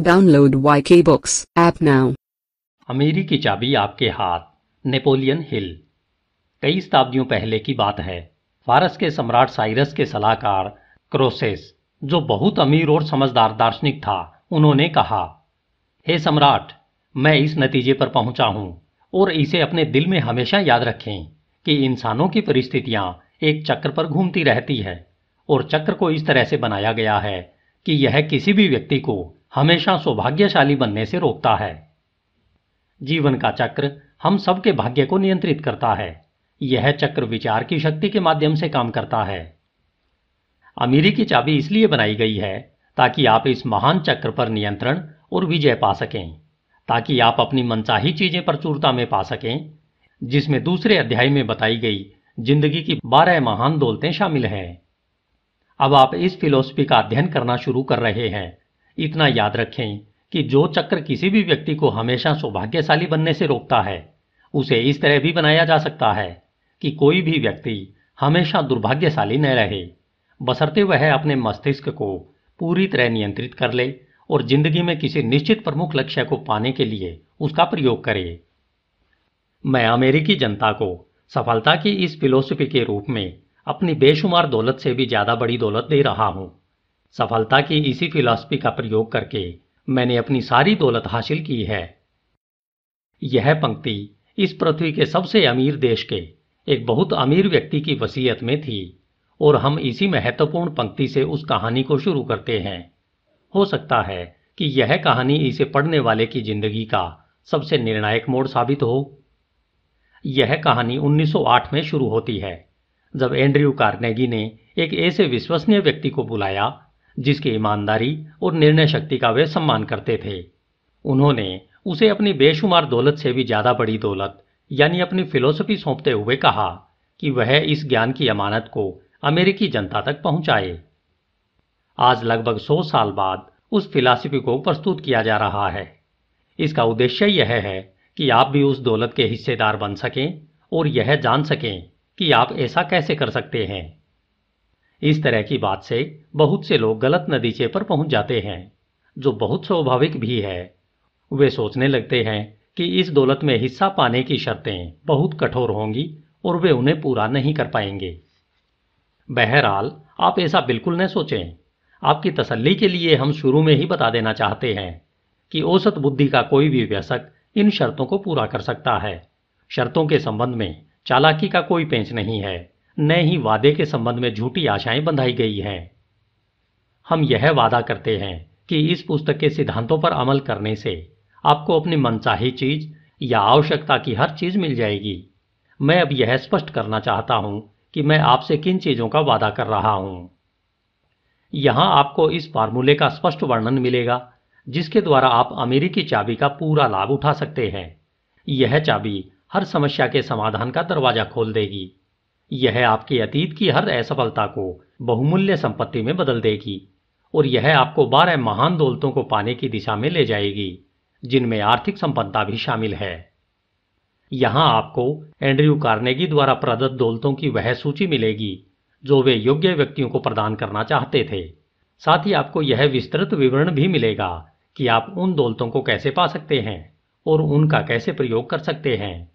Download YK books app now. अमीरी की चाबी आपके हाथ, नेपोलियन हिल कई शताब्दियों पहले की बात है फारस के सम्राट साइरस के सलाहकार क्रोसेस, जो बहुत अमीर और समझदार दार्शनिक था, उन्होंने कहा, हे सम्राट, मैं इस नतीजे पर पहुँचा हूँ और इसे अपने दिल में हमेशा याद रखें कि इंसानों की परिस्थितियाँ एक चक्र पर घूमती रहती है और चक्र को इस तरह से बनाया गया है कि यह किसी भी व्यक्ति को हमेशा सौभाग्यशाली बनने से रोकता है। जीवन का चक्र हम सबके भाग्य को नियंत्रित करता है। यह चक्र विचार की शक्ति के माध्यम से काम करता है। अमीरी की चाबी इसलिए बनाई गई है ताकि आप इस महान चक्र पर नियंत्रण और विजय पा सकें, ताकि आप अपनी मनचाही चीज़ें प्रचुरता में पा सकें, जिसमें दूसरे अध्याय में बताई गई ज़िंदगी की बारह महान दौलतें शामिल हैं। अब आप इस फिलोसफी का अध्ययन करना शुरू कर रहे हैं। इतना याद रखें कि जो चक्र किसी भी व्यक्ति को हमेशा सौभाग्यशाली बनने से रोकता है, उसे इस तरह भी बनाया जा सकता है कि कोई भी व्यक्ति हमेशा दुर्भाग्यशाली न रहे। बसरते वह अपने मस्तिष्क को पूरी तरह नियंत्रित कर ले और ज़िंदगी में किसी निश्चित प्रमुख लक्ष्य को पाने के लिए उसका प्रयोग करे। मैं अमेरिकी जनता को सफलता की इस फिलोसफी के रूप में अपनी बेशुमार दौलत से भी ज़्यादा बड़ी दौलत दे रहा हूँ। सफलता की इसी फिलॉसफी का प्रयोग करके मैंने अपनी सारी दौलत हासिल की है। यह पंक्ति इस पृथ्वी के सबसे अमीर देश के एक बहुत अमीर व्यक्ति की वसीयत में थी और हम इसी महत्वपूर्ण पंक्ति से उस कहानी को शुरू करते हैं। हो सकता है कि यह कहानी इसे पढ़ने वाले की ज़िंदगी का सबसे निर्णायक मोड़ साबित हो। यह कहानी 1908 में शुरू होती है, जब एंड्रयू कार्नेगी ने एक ऐसे विश्वसनीय व्यक्ति को बुलाया जिसकी ईमानदारी और निर्णय शक्ति का वे सम्मान करते थे। उन्होंने उसे अपनी बेशुमार दौलत से भी ज़्यादा बड़ी दौलत, यानी अपनी फिलोसफी सौंपते हुए कहा कि वह इस ज्ञान की अमानत को अमेरिकी जनता तक पहुँचाए। आज लगभग सौ साल बाद उस फिलासफी को प्रस्तुत किया जा रहा है। इसका उद्देश्य यह है कि आप भी उस दौलत के हिस्सेदार बन सकें और यह जान सकें कि आप ऐसा कैसे कर सकते हैं। इस तरह की बात से बहुत से लोग गलत नतीजे पर पहुँच जाते हैं, जो बहुत स्वाभाविक भी है। वे सोचने लगते हैं कि इस दौलत में हिस्सा पाने की शर्तें बहुत कठोर होंगी और वे उन्हें पूरा नहीं कर पाएँगे। बहरहाल, आप ऐसा बिल्कुल न सोचें। आपकी तसल्ली के लिए हम शुरू में ही बता देना चाहते हैं कि औसत बुद्धि का कोई भी व्यसक इन शर्तों को पूरा कर सकता है। शर्तों के संबंध में चालाकी का कोई पेंच नहीं है। न ही वादे के संबंध में झूठी आशाएँ बंधाई गई हैं। हम यह वादा करते हैं कि इस पुस्तक के सिद्धांतों पर अमल करने से आपको अपनी मनचाही चीज़ या आवश्यकता की हर चीज़ मिल जाएगी। मैं अब यह स्पष्ट करना चाहता हूँ कि मैं आपसे किन चीज़ों का वादा कर रहा हूँ। यहाँ आपको इस फार्मूले का स्पष्ट वर्णन मिलेगा, जिसके द्वारा आप अमेरिकी चाबी का पूरा लाभ उठा सकते हैं। यह चाबी हर समस्या के समाधान का दरवाज़ा खोल देगी। यह आपके अतीत की हर असफलता को बहुमूल्य संपत्ति में बदल देगी और यह आपको बारह महान दौलतों को पाने की दिशा में ले जाएगी, जिनमें आर्थिक संपन्नता भी शामिल है। यहाँ आपको एंड्रयू कार्नेगी द्वारा प्रदत्त दौलतों की वह सूची मिलेगी, जो वे योग्य व्यक्तियों को प्रदान करना चाहते थे। साथ ही आपको यह विस्तृत विवरण भी मिलेगा कि आप उन दौलतों को कैसे पा सकते हैं और उनका कैसे प्रयोग कर सकते हैं।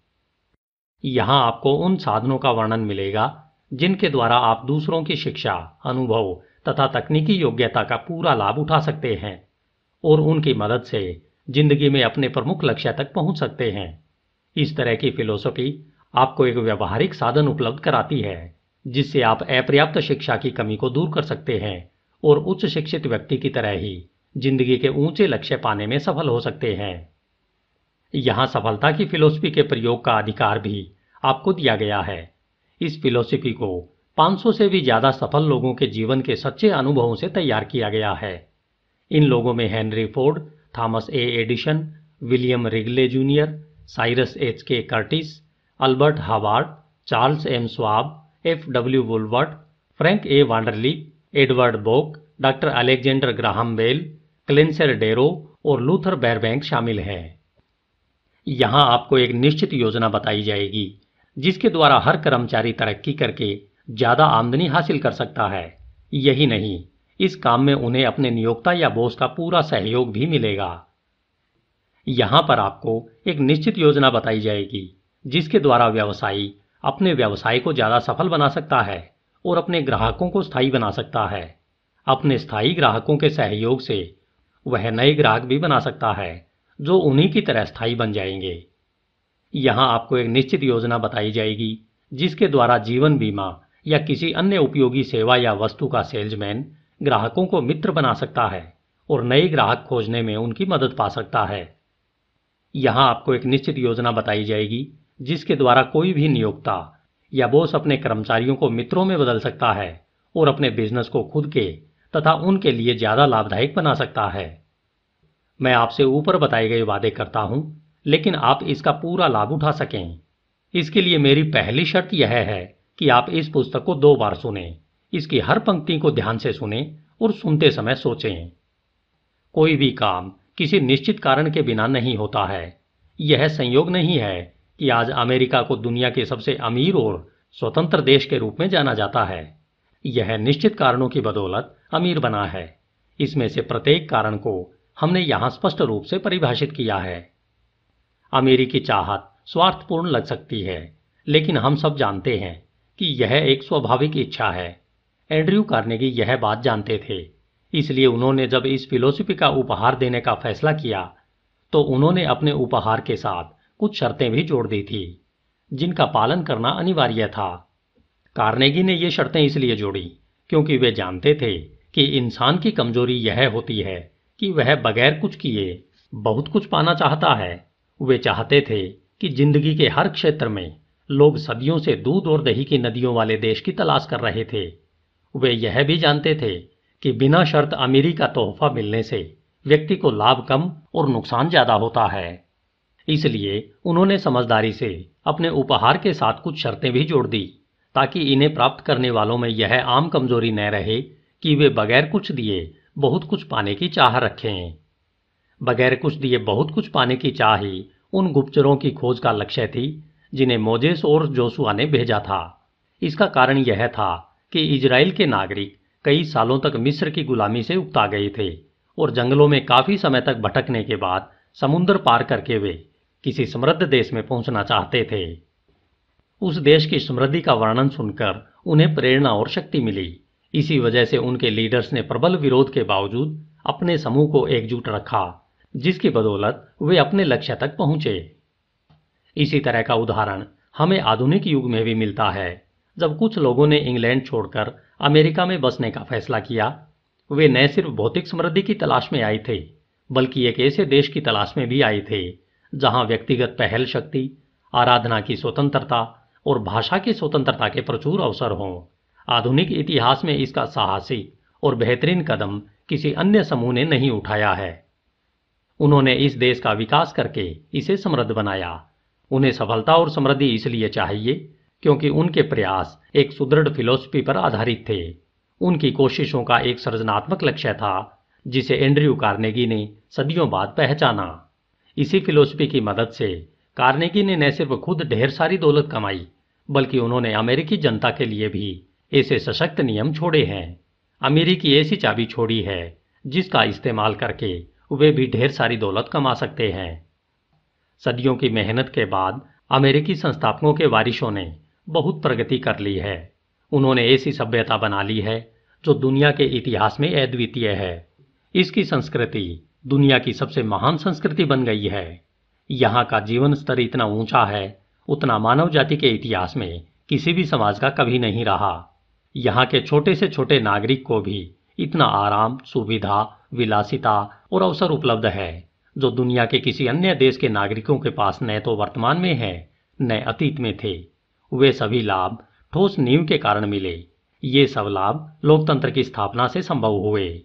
यहाँ आपको उन साधनों का वर्णन मिलेगा, जिनके द्वारा आप दूसरों की शिक्षा, अनुभव तथा तकनीकी योग्यता का पूरा लाभ उठा सकते हैं और उनकी मदद से ज़िंदगी में अपने प्रमुख लक्ष्य तक पहुँच सकते हैं। इस तरह की फिलोसफी आपको एक व्यवहारिक साधन उपलब्ध कराती है, जिससे आप अपर्याप्त शिक्षा की कमी को दूर कर सकते हैं और उच्च शिक्षित व्यक्ति की तरह ही ज़िंदगी के ऊँचे लक्ष्य पाने में सफल हो सकते हैं। यहाँ सफलता की फिलोसफी के प्रयोग का अधिकार भी आपको दिया गया है। इस फिलोसफी को 500 से भी ज़्यादा सफल लोगों के जीवन के सच्चे अनुभवों से तैयार किया गया है। इन लोगों में Henry Ford, Thomas A. Edison, William Wrigley junior, Cyrus H. K Curtis, Albert Howard, Charles M. Schwab, F. W. Woolworth, Frank A. Vanderlip Edward Bok, doctor Alexander Graham Bell, Clarence Darrow और Luther बैरबैंक शामिल हैं। यहाँ आपको एक निश्चित योजना बताई जाएगी। जिसके द्वारा हर कर्मचारी तरक्की करके ज़्यादा आमदनी हासिल कर सकता है। यही नहीं, इस काम में उन्हें अपने नियोक्ता या बोस का पूरा सहयोग भी मिलेगा। यहाँ पर आपको एक निश्चित योजना बताई जाएगी, जिसके द्वारा व्यवसायी अपने व्यवसाय को ज़्यादा सफल बना सकता है और अपने ग्राहकों को स्थायी बना सकता है। अपने स्थायी ग्राहकों के सहयोग से वह नए ग्राहक भी बना सकता है, जो उन्हीं की तरह स्थायी बन जाएँगे। यहाँ आपको एक निश्चित योजना बताई जाएगी, जिसके द्वारा जीवन बीमा या किसी अन्य उपयोगी सेवा या वस्तु का सेल्समैन ग्राहकों को मित्र बना सकता है और नए ग्राहक खोजने में उनकी मदद पा सकता है। यहाँ आपको एक निश्चित योजना बताई जाएगी, जिसके द्वारा कोई भी नियोक्ता या बोस अपने कर्मचारियों को मित्रों में बदल सकता है और अपने बिज़नेस को खुद के तथा उनके लिए ज़्यादा लाभदायक बना सकता है। मैं आपसे ऊपर बताए गए वादे करता हूँ। लेकिन आप इसका पूरा लाभ उठा सकें। इसके लिए मेरी पहली शर्त यह है कि आप इस पुस्तक को दो बार सुने। इसकी हर पंक्ति को ध्यान से सुने और सुनते समय सोचें। कोई भी काम किसी निश्चित कारण के बिना नहीं होता है। यह संयोग नहीं है कि आज अमेरिका को दुनिया के सबसे अमीर और स्वतंत्र देश के रूप में जाना जाता है। यह निश्चित कारणों की बदौलत अमीर बना है। इसमें से प्रत्येक कारण को हमने यहाँ स्पष्ट रूप से परिभाषित किया है। अमेरिकी चाहत स्वार्थपूर्ण लग सकती है, लेकिन हम सब जानते हैं कि यह एक स्वाभाविक इच्छा है। एंड्रयू कार्नेगी यह बात जानते थे, इसलिए उन्होंने जब इस फिलोसफी का उपहार देने का फैसला किया तो उन्होंने अपने उपहार के साथ कुछ शर्तें भी जोड़ दी थी, जिनका पालन करना अनिवार्य था। कार्नेगी ने ये शर्तें इसलिए जोड़ी, क्योंकि वे जानते थे कि इंसान की कमज़ोरी यह होती है कि वह बगैर कुछ किए बहुत कुछ पाना चाहता है। वे चाहते थे कि ज़िंदगी के हर क्षेत्र में लोग सदियों से दूध और दही की नदियों वाले देश की तलाश कर रहे थे। वे यह भी जानते थे कि बिना शर्त अमीरी का तोहफा मिलने से व्यक्ति को लाभ कम और नुकसान ज़्यादा होता है। इसलिए उन्होंने समझदारी से अपने उपहार के साथ कुछ शर्तें भी जोड़ दी ताकि इन्हें प्राप्त करने वालों में यह आम कमज़ोरी न रहे कि वे बगैर कुछ दिए बहुत कुछ पाने की चाह रखें। बगैर कुछ दिए बहुत कुछ पाने की चाह ही उन गुप्तचरों की खोज का लक्ष्य थी, जिन्हें मोजेस और जोसुआ ने भेजा था। इसका कारण यह था कि इजराइल के नागरिक कई सालों तक मिस्र की गुलामी से उकता गए थे और जंगलों में काफ़ी समय तक भटकने के बाद समुद्र पार करके वे किसी समृद्ध देश में पहुँचना चाहते थे। उस देश की समृद्धि का वर्णन सुनकर उन्हें प्रेरणा और शक्ति मिली। इसी वजह से उनके लीडर्स ने प्रबल विरोध के बावजूद अपने समूह को एकजुट रखा। जिसकी बदौलत वे अपने लक्ष्य तक पहुँचे। इसी तरह का उदाहरण हमें आधुनिक युग में भी मिलता है। जब कुछ लोगों ने इंग्लैंड छोड़कर अमेरिका में बसने का फैसला किया, वे न सिर्फ़ भौतिक समृद्धि की तलाश में आए थे, बल्कि एक ऐसे देश की तलाश में भी आए थे, जहाँ व्यक्तिगत पहल शक्ति, आराधना की स्वतंत्रता और भाषा की स्वतंत्रता के प्रचुर अवसर हों। आधुनिक इतिहास में इसका साहसी और बेहतरीन कदम किसी अन्य समूह ने नहीं उठाया है। उन्होंने इस देश का विकास करके इसे समृद्ध बनाया। उन्हें सफलता और समृद्धि इसलिए चाहिए क्योंकि उनके प्रयास एक सुदृढ़ फिलोसफी पर आधारित थे। उनकी कोशिशों का एक सृजनात्मक लक्ष्य था, जिसे एंड्रयू कार्नेगी ने सदियों बाद पहचाना। इसी फिलोसफी की मदद से कार्नेगी ने न सिर्फ़ खुद ढेर सारी दौलत कमाई, बल्कि उन्होंने अमेरिकी जनता के लिए भी ऐसे सशक्त नियम छोड़े हैं। अमेरिकी ऐसी चाबी छोड़ी है, जिसका इस्तेमाल करके वे भी ढेर सारी दौलत कमा सकते हैं। सदियों की मेहनत के बाद अमेरिकी संस्थापकों के वारिशों ने बहुत प्रगति कर ली है। उन्होंने ऐसी सभ्यता बना ली है जो दुनिया के इतिहास में अद्वितीय है। इसकी संस्कृति दुनिया की सबसे महान संस्कृति बन गई है। यहाँ का जीवन स्तर इतना ऊँचा है, उतना मानव जाति के इतिहास में किसी भी समाज का कभी नहीं रहा। यहाँ के छोटे से छोटे नागरिक को भी इतना आराम, सुविधा, विलासिता और अवसर उपलब्ध है, जो दुनिया के किसी अन्य देश के नागरिकों के पास न तो वर्तमान में है, न अतीत में थे। वे सभी लाभ ठोस नींव के कारण मिले। ये सब लाभ लोकतंत्र की स्थापना से संभव हुए।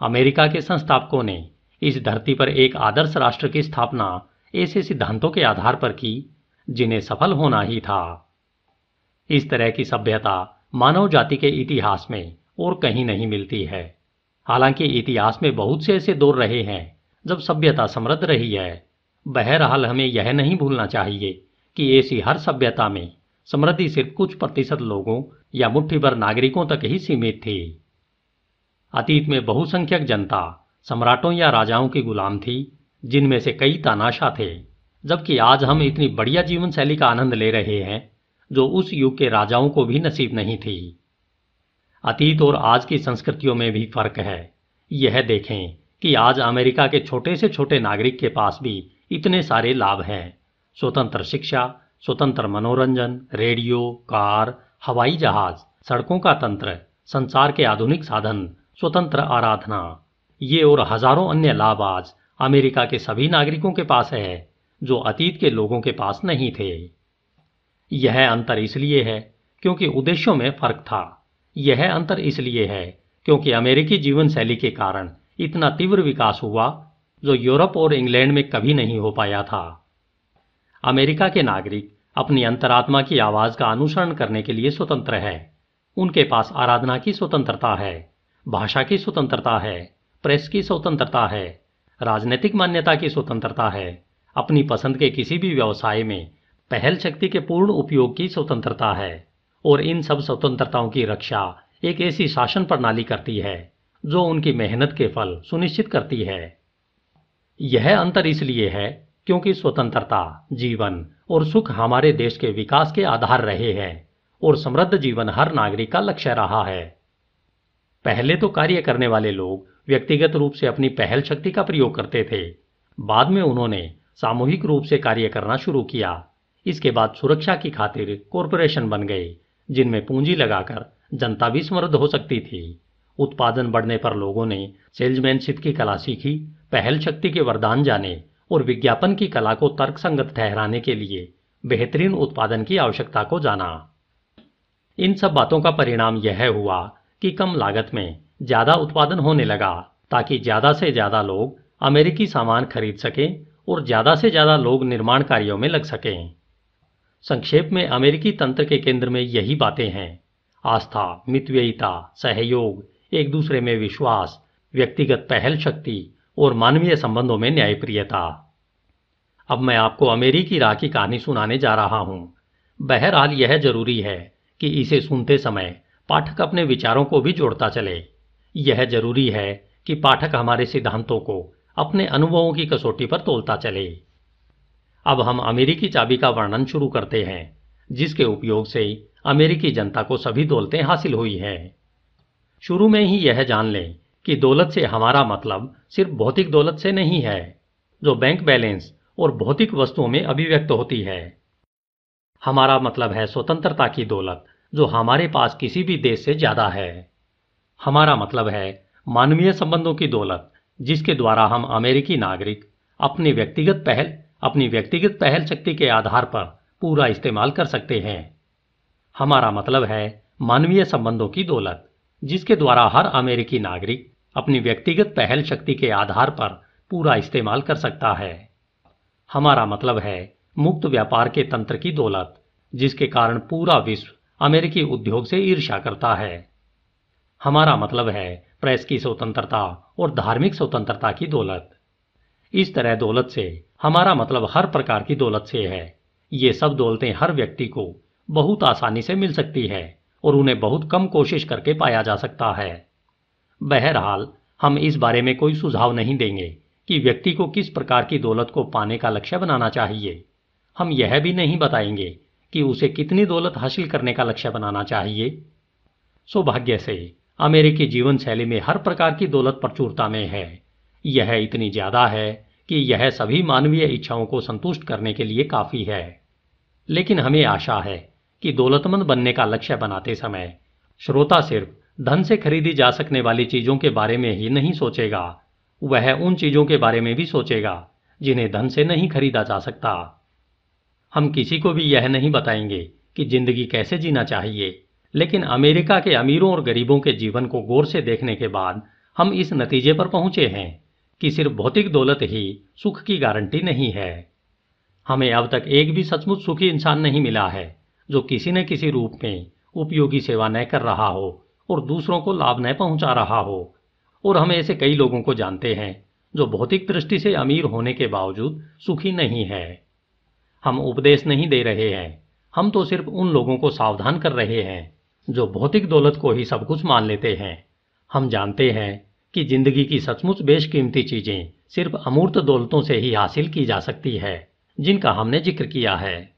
अमेरिका के संस्थापकों ने इस धरती पर एक आदर्श राष्ट्र की स्थापना ऐसे सिद्धांतों के आधार पर की, जिन्हें सफल होना ही था। इस तरह की सभ्यता मानव जाति के इतिहास में और कहीं नहीं मिलती है। हालाँकि इतिहास में बहुत से ऐसे दौर रहे हैं, जब सभ्यता समृद्ध रही है। बहरहाल हमें यह नहीं भूलना चाहिए कि ऐसी हर सभ्यता में समृद्धि सिर्फ़ कुछ प्रतिशत लोगों या मुट्ठी भर नागरिकों तक ही सीमित थी। अतीत में बहुसंख्यक जनता सम्राटों या राजाओं की गुलाम थी, जिनमें से कई तानाशाह थे, जबकि आज हम इतनी बढ़िया जीवन शैली का आनंद ले रहे हैं, जो उस युग के राजाओं को भी नसीब नहीं थी। अतीत और आज की संस्कृतियों में भी फ़र्क है। यह देखें कि आज अमेरिका के छोटे से छोटे नागरिक के पास भी इतने सारे लाभ हैं। स्वतंत्र शिक्षा, स्वतंत्र मनोरंजन, रेडियो, कार, हवाई जहाज़, सड़कों का तंत्र संचार के आधुनिक साधन, स्वतंत्र आराधना। ये और हज़ारों अन्य लाभ आज अमेरिका के सभी नागरिकों के पास है, जो अतीत के लोगों के पास नहीं थे। यह अंतर इसलिए है क्योंकि उद्देश्यों में फ़र्क था। यह अंतर इसलिए है क्योंकि अमेरिकी जीवन शैली के कारण इतना तीव्र विकास हुआ जो यूरोप और इंग्लैंड में कभी नहीं हो पाया था। अमेरिका के नागरिक अपनी अंतरात्मा की आवाज़ का अनुसरण करने के लिए स्वतंत्र है। उनके पास आराधना की स्वतंत्रता है, भाषा की स्वतंत्रता है, प्रेस की स्वतंत्रता है, राजनीतिक मान्यता की स्वतंत्रता है, अपनी पसंद के किसी भी व्यवसाय में पहल शक्ति के पूर्ण उपयोग की स्वतंत्रता है। और इन सब स्वतंत्रताओं की रक्षा एक ऐसी शासन प्रणाली करती है, जो उनकी मेहनत के फल सुनिश्चित करती है। यह अंतर इसलिए है क्योंकि स्वतंत्रता, जीवन और सुख हमारे देश के विकास के आधार रहे हैं और समृद्ध जीवन हर नागरिक का लक्ष्य रहा है। पहले तो कार्य करने वाले लोग व्यक्तिगत रूप से अपनी पहल शक्ति का प्रयोग करते थे। बाद में उन्होंने सामूहिक रूप से कार्य करना शुरू किया। इसके बाद सुरक्षा की खातिर कॉरपोरेशन बन गए जिनमें पूंजी लगाकर जनता भी समृद्ध हो सकती थी। उत्पादन बढ़ने पर लोगों ने सेल्समैनशिप की कला सीखी, पहल शक्ति के वरदान जाने और विज्ञापन की कला को तर्कसंगत ठहराने के लिए बेहतरीन उत्पादन की आवश्यकता को जाना। इन सब बातों का परिणाम यह हुआ कि कम लागत में ज़्यादा उत्पादन होने लगा, ताकि ज़्यादा से ज़्यादा लोग अमेरिकी सामान खरीद सकें और ज़्यादा से ज़्यादा लोग निर्माण कार्यों में लग सकें। संक्षेप में अमेरिकी तंत्र के केंद्र में यही बातें हैं। आस्था, मितव्ययिता, सहयोग, एक दूसरे में विश्वास, व्यक्तिगत पहल शक्ति और मानवीय संबंधों में न्यायप्रियता। अब मैं आपको अमेरिकी राह की कहानी सुनाने जा रहा हूँ। बहरहाल यह ज़रूरी है कि इसे सुनते समय पाठक अपने विचारों को भी जोड़ता चले। यह ज़रूरी है कि पाठक हमारे सिद्धांतों को अपने अनुभवों की कसौटी पर तोलता चले। अब हम अमेरिकी चाबी का वर्णन शुरू करते हैं, जिसके उपयोग से अमेरिकी जनता को सभी दौलतें हासिल हुई हैं। शुरू में ही यह जान लें कि दौलत से हमारा मतलब सिर्फ़ भौतिक दौलत से नहीं है, जो बैंक बैलेंस और भौतिक वस्तुओं में अभिव्यक्त होती है। हमारा मतलब है स्वतंत्रता की दौलत, जो हमारे पास किसी भी देश से ज़्यादा है। हमारा मतलब है मानवीय संबंधों की दौलत, जिसके द्वारा हम अमेरिकी नागरिक अपनी व्यक्तिगत पहल अपनी व्यक्तिगत पहल शक्ति के आधार पर पूरा इस्तेमाल कर सकते हैं। हमारा मतलब है मानवीय संबंधों की दौलत, जिसके द्वारा हर अमेरिकी नागरिक अपनी व्यक्तिगत पहल शक्ति के आधार पर पूरा इस्तेमाल कर सकता है। हमारा मतलब है मुक्त व्यापार के तंत्र की दौलत, जिसके कारण पूरा विश्व अमेरिकी उद्योग से ईर्ष्या करता है। हमारा मतलब है प्रेस की स्वतंत्रता और धार्मिक स्वतंत्रता की दौलत। इस तरह दौलत से हमारा मतलब हर प्रकार की दौलत से है। ये सब दौलतें हर व्यक्ति को बहुत आसानी से मिल सकती है और उन्हें बहुत कम कोशिश करके पाया जा सकता है। बहरहाल, हम इस बारे में कोई सुझाव नहीं देंगे कि व्यक्ति को किस प्रकार की दौलत को पाने का लक्ष्य बनाना चाहिए। हम यह भी नहीं बताएँगे कि उसे कितनी दौलत हासिल करने का लक्ष्य बनाना चाहिए। सौभाग्य से, अमेरिकी जीवन शैली में हर प्रकार की दौलत प्रचुरता में है। यह इतनी ज़्यादा है कि यह सभी मानवीय इच्छाओं को संतुष्ट करने के लिए काफ़ी है। लेकिन हमें आशा है कि दौलतमंद बनने का लक्ष्य बनाते समय श्रोता सिर्फ़ धन से खरीदी जा सकने वाली चीज़ों के बारे में ही नहीं सोचेगा, वह उन चीज़ों के बारे में भी सोचेगा जिन्हें धन से नहीं खरीदा जा सकता। हम किसी को भी यह नहीं बताएँगे कि ज़िंदगी कैसे जीना चाहिए, लेकिन अमेरिका के अमीरों और गरीबों के जीवन को गौर से देखने के बाद हम इस नतीजे पर पहुँचे हैं। कि सिर्फ़ भौतिक दौलत ही सुख की गारंटी नहीं है। हमें अब तक एक भी सचमुच सुखी इंसान नहीं मिला है, जो किसी न किसी रूप में उपयोगी सेवा न कर रहा हो और दूसरों को लाभ न पहुँचा रहा हो। और हम ऐसे कई लोगों को जानते हैं, जो भौतिक दृष्टि से अमीर होने के बावजूद सुखी नहीं है। हम उपदेश नहीं दे रहे हैं, हम तो सिर्फ़ उन लोगों को सावधान कर रहे हैं, जो भौतिक दौलत को ही सब कुछ मान लेते हैं। हम जानते हैं कि ज़िंदगी की सचमुच बेशकीमती चीज़ें सिर्फ़ अमूर्त दौलतों से ही हासिल की जा सकती है, जिनका हमने ज़िक्र किया है।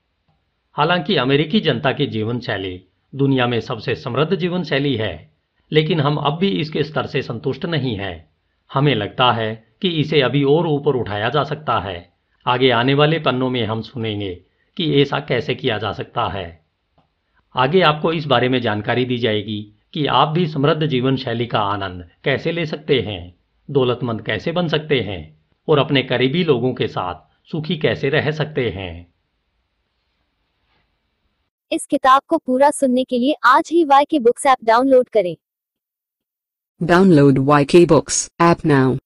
हालाँकि अमेरिकी जनता की जीवन शैली दुनिया में सबसे समृद्ध जीवन शैली है, लेकिन हम अब भी इसके स्तर से संतुष्ट नहीं हैं। हमें लगता है कि इसे अभी और ऊपर उठाया जा सकता है। आगे आने वाले पन्नों में हम सुनेंगे कि ऐसा कैसे किया जा सकता है। आगे आपको इस बारे में जानकारी दी जाएगी कि आप भी समृद्ध जीवन शैली का आनंद कैसे ले सकते हैं? दौलतमंद कैसे बन सकते हैं? और अपने करीबी लोगों के साथ सुखी कैसे रह सकते हैं? इस किताब को पूरा सुनने के लिए आज ही Y K books app download करें। Download Y K books app now.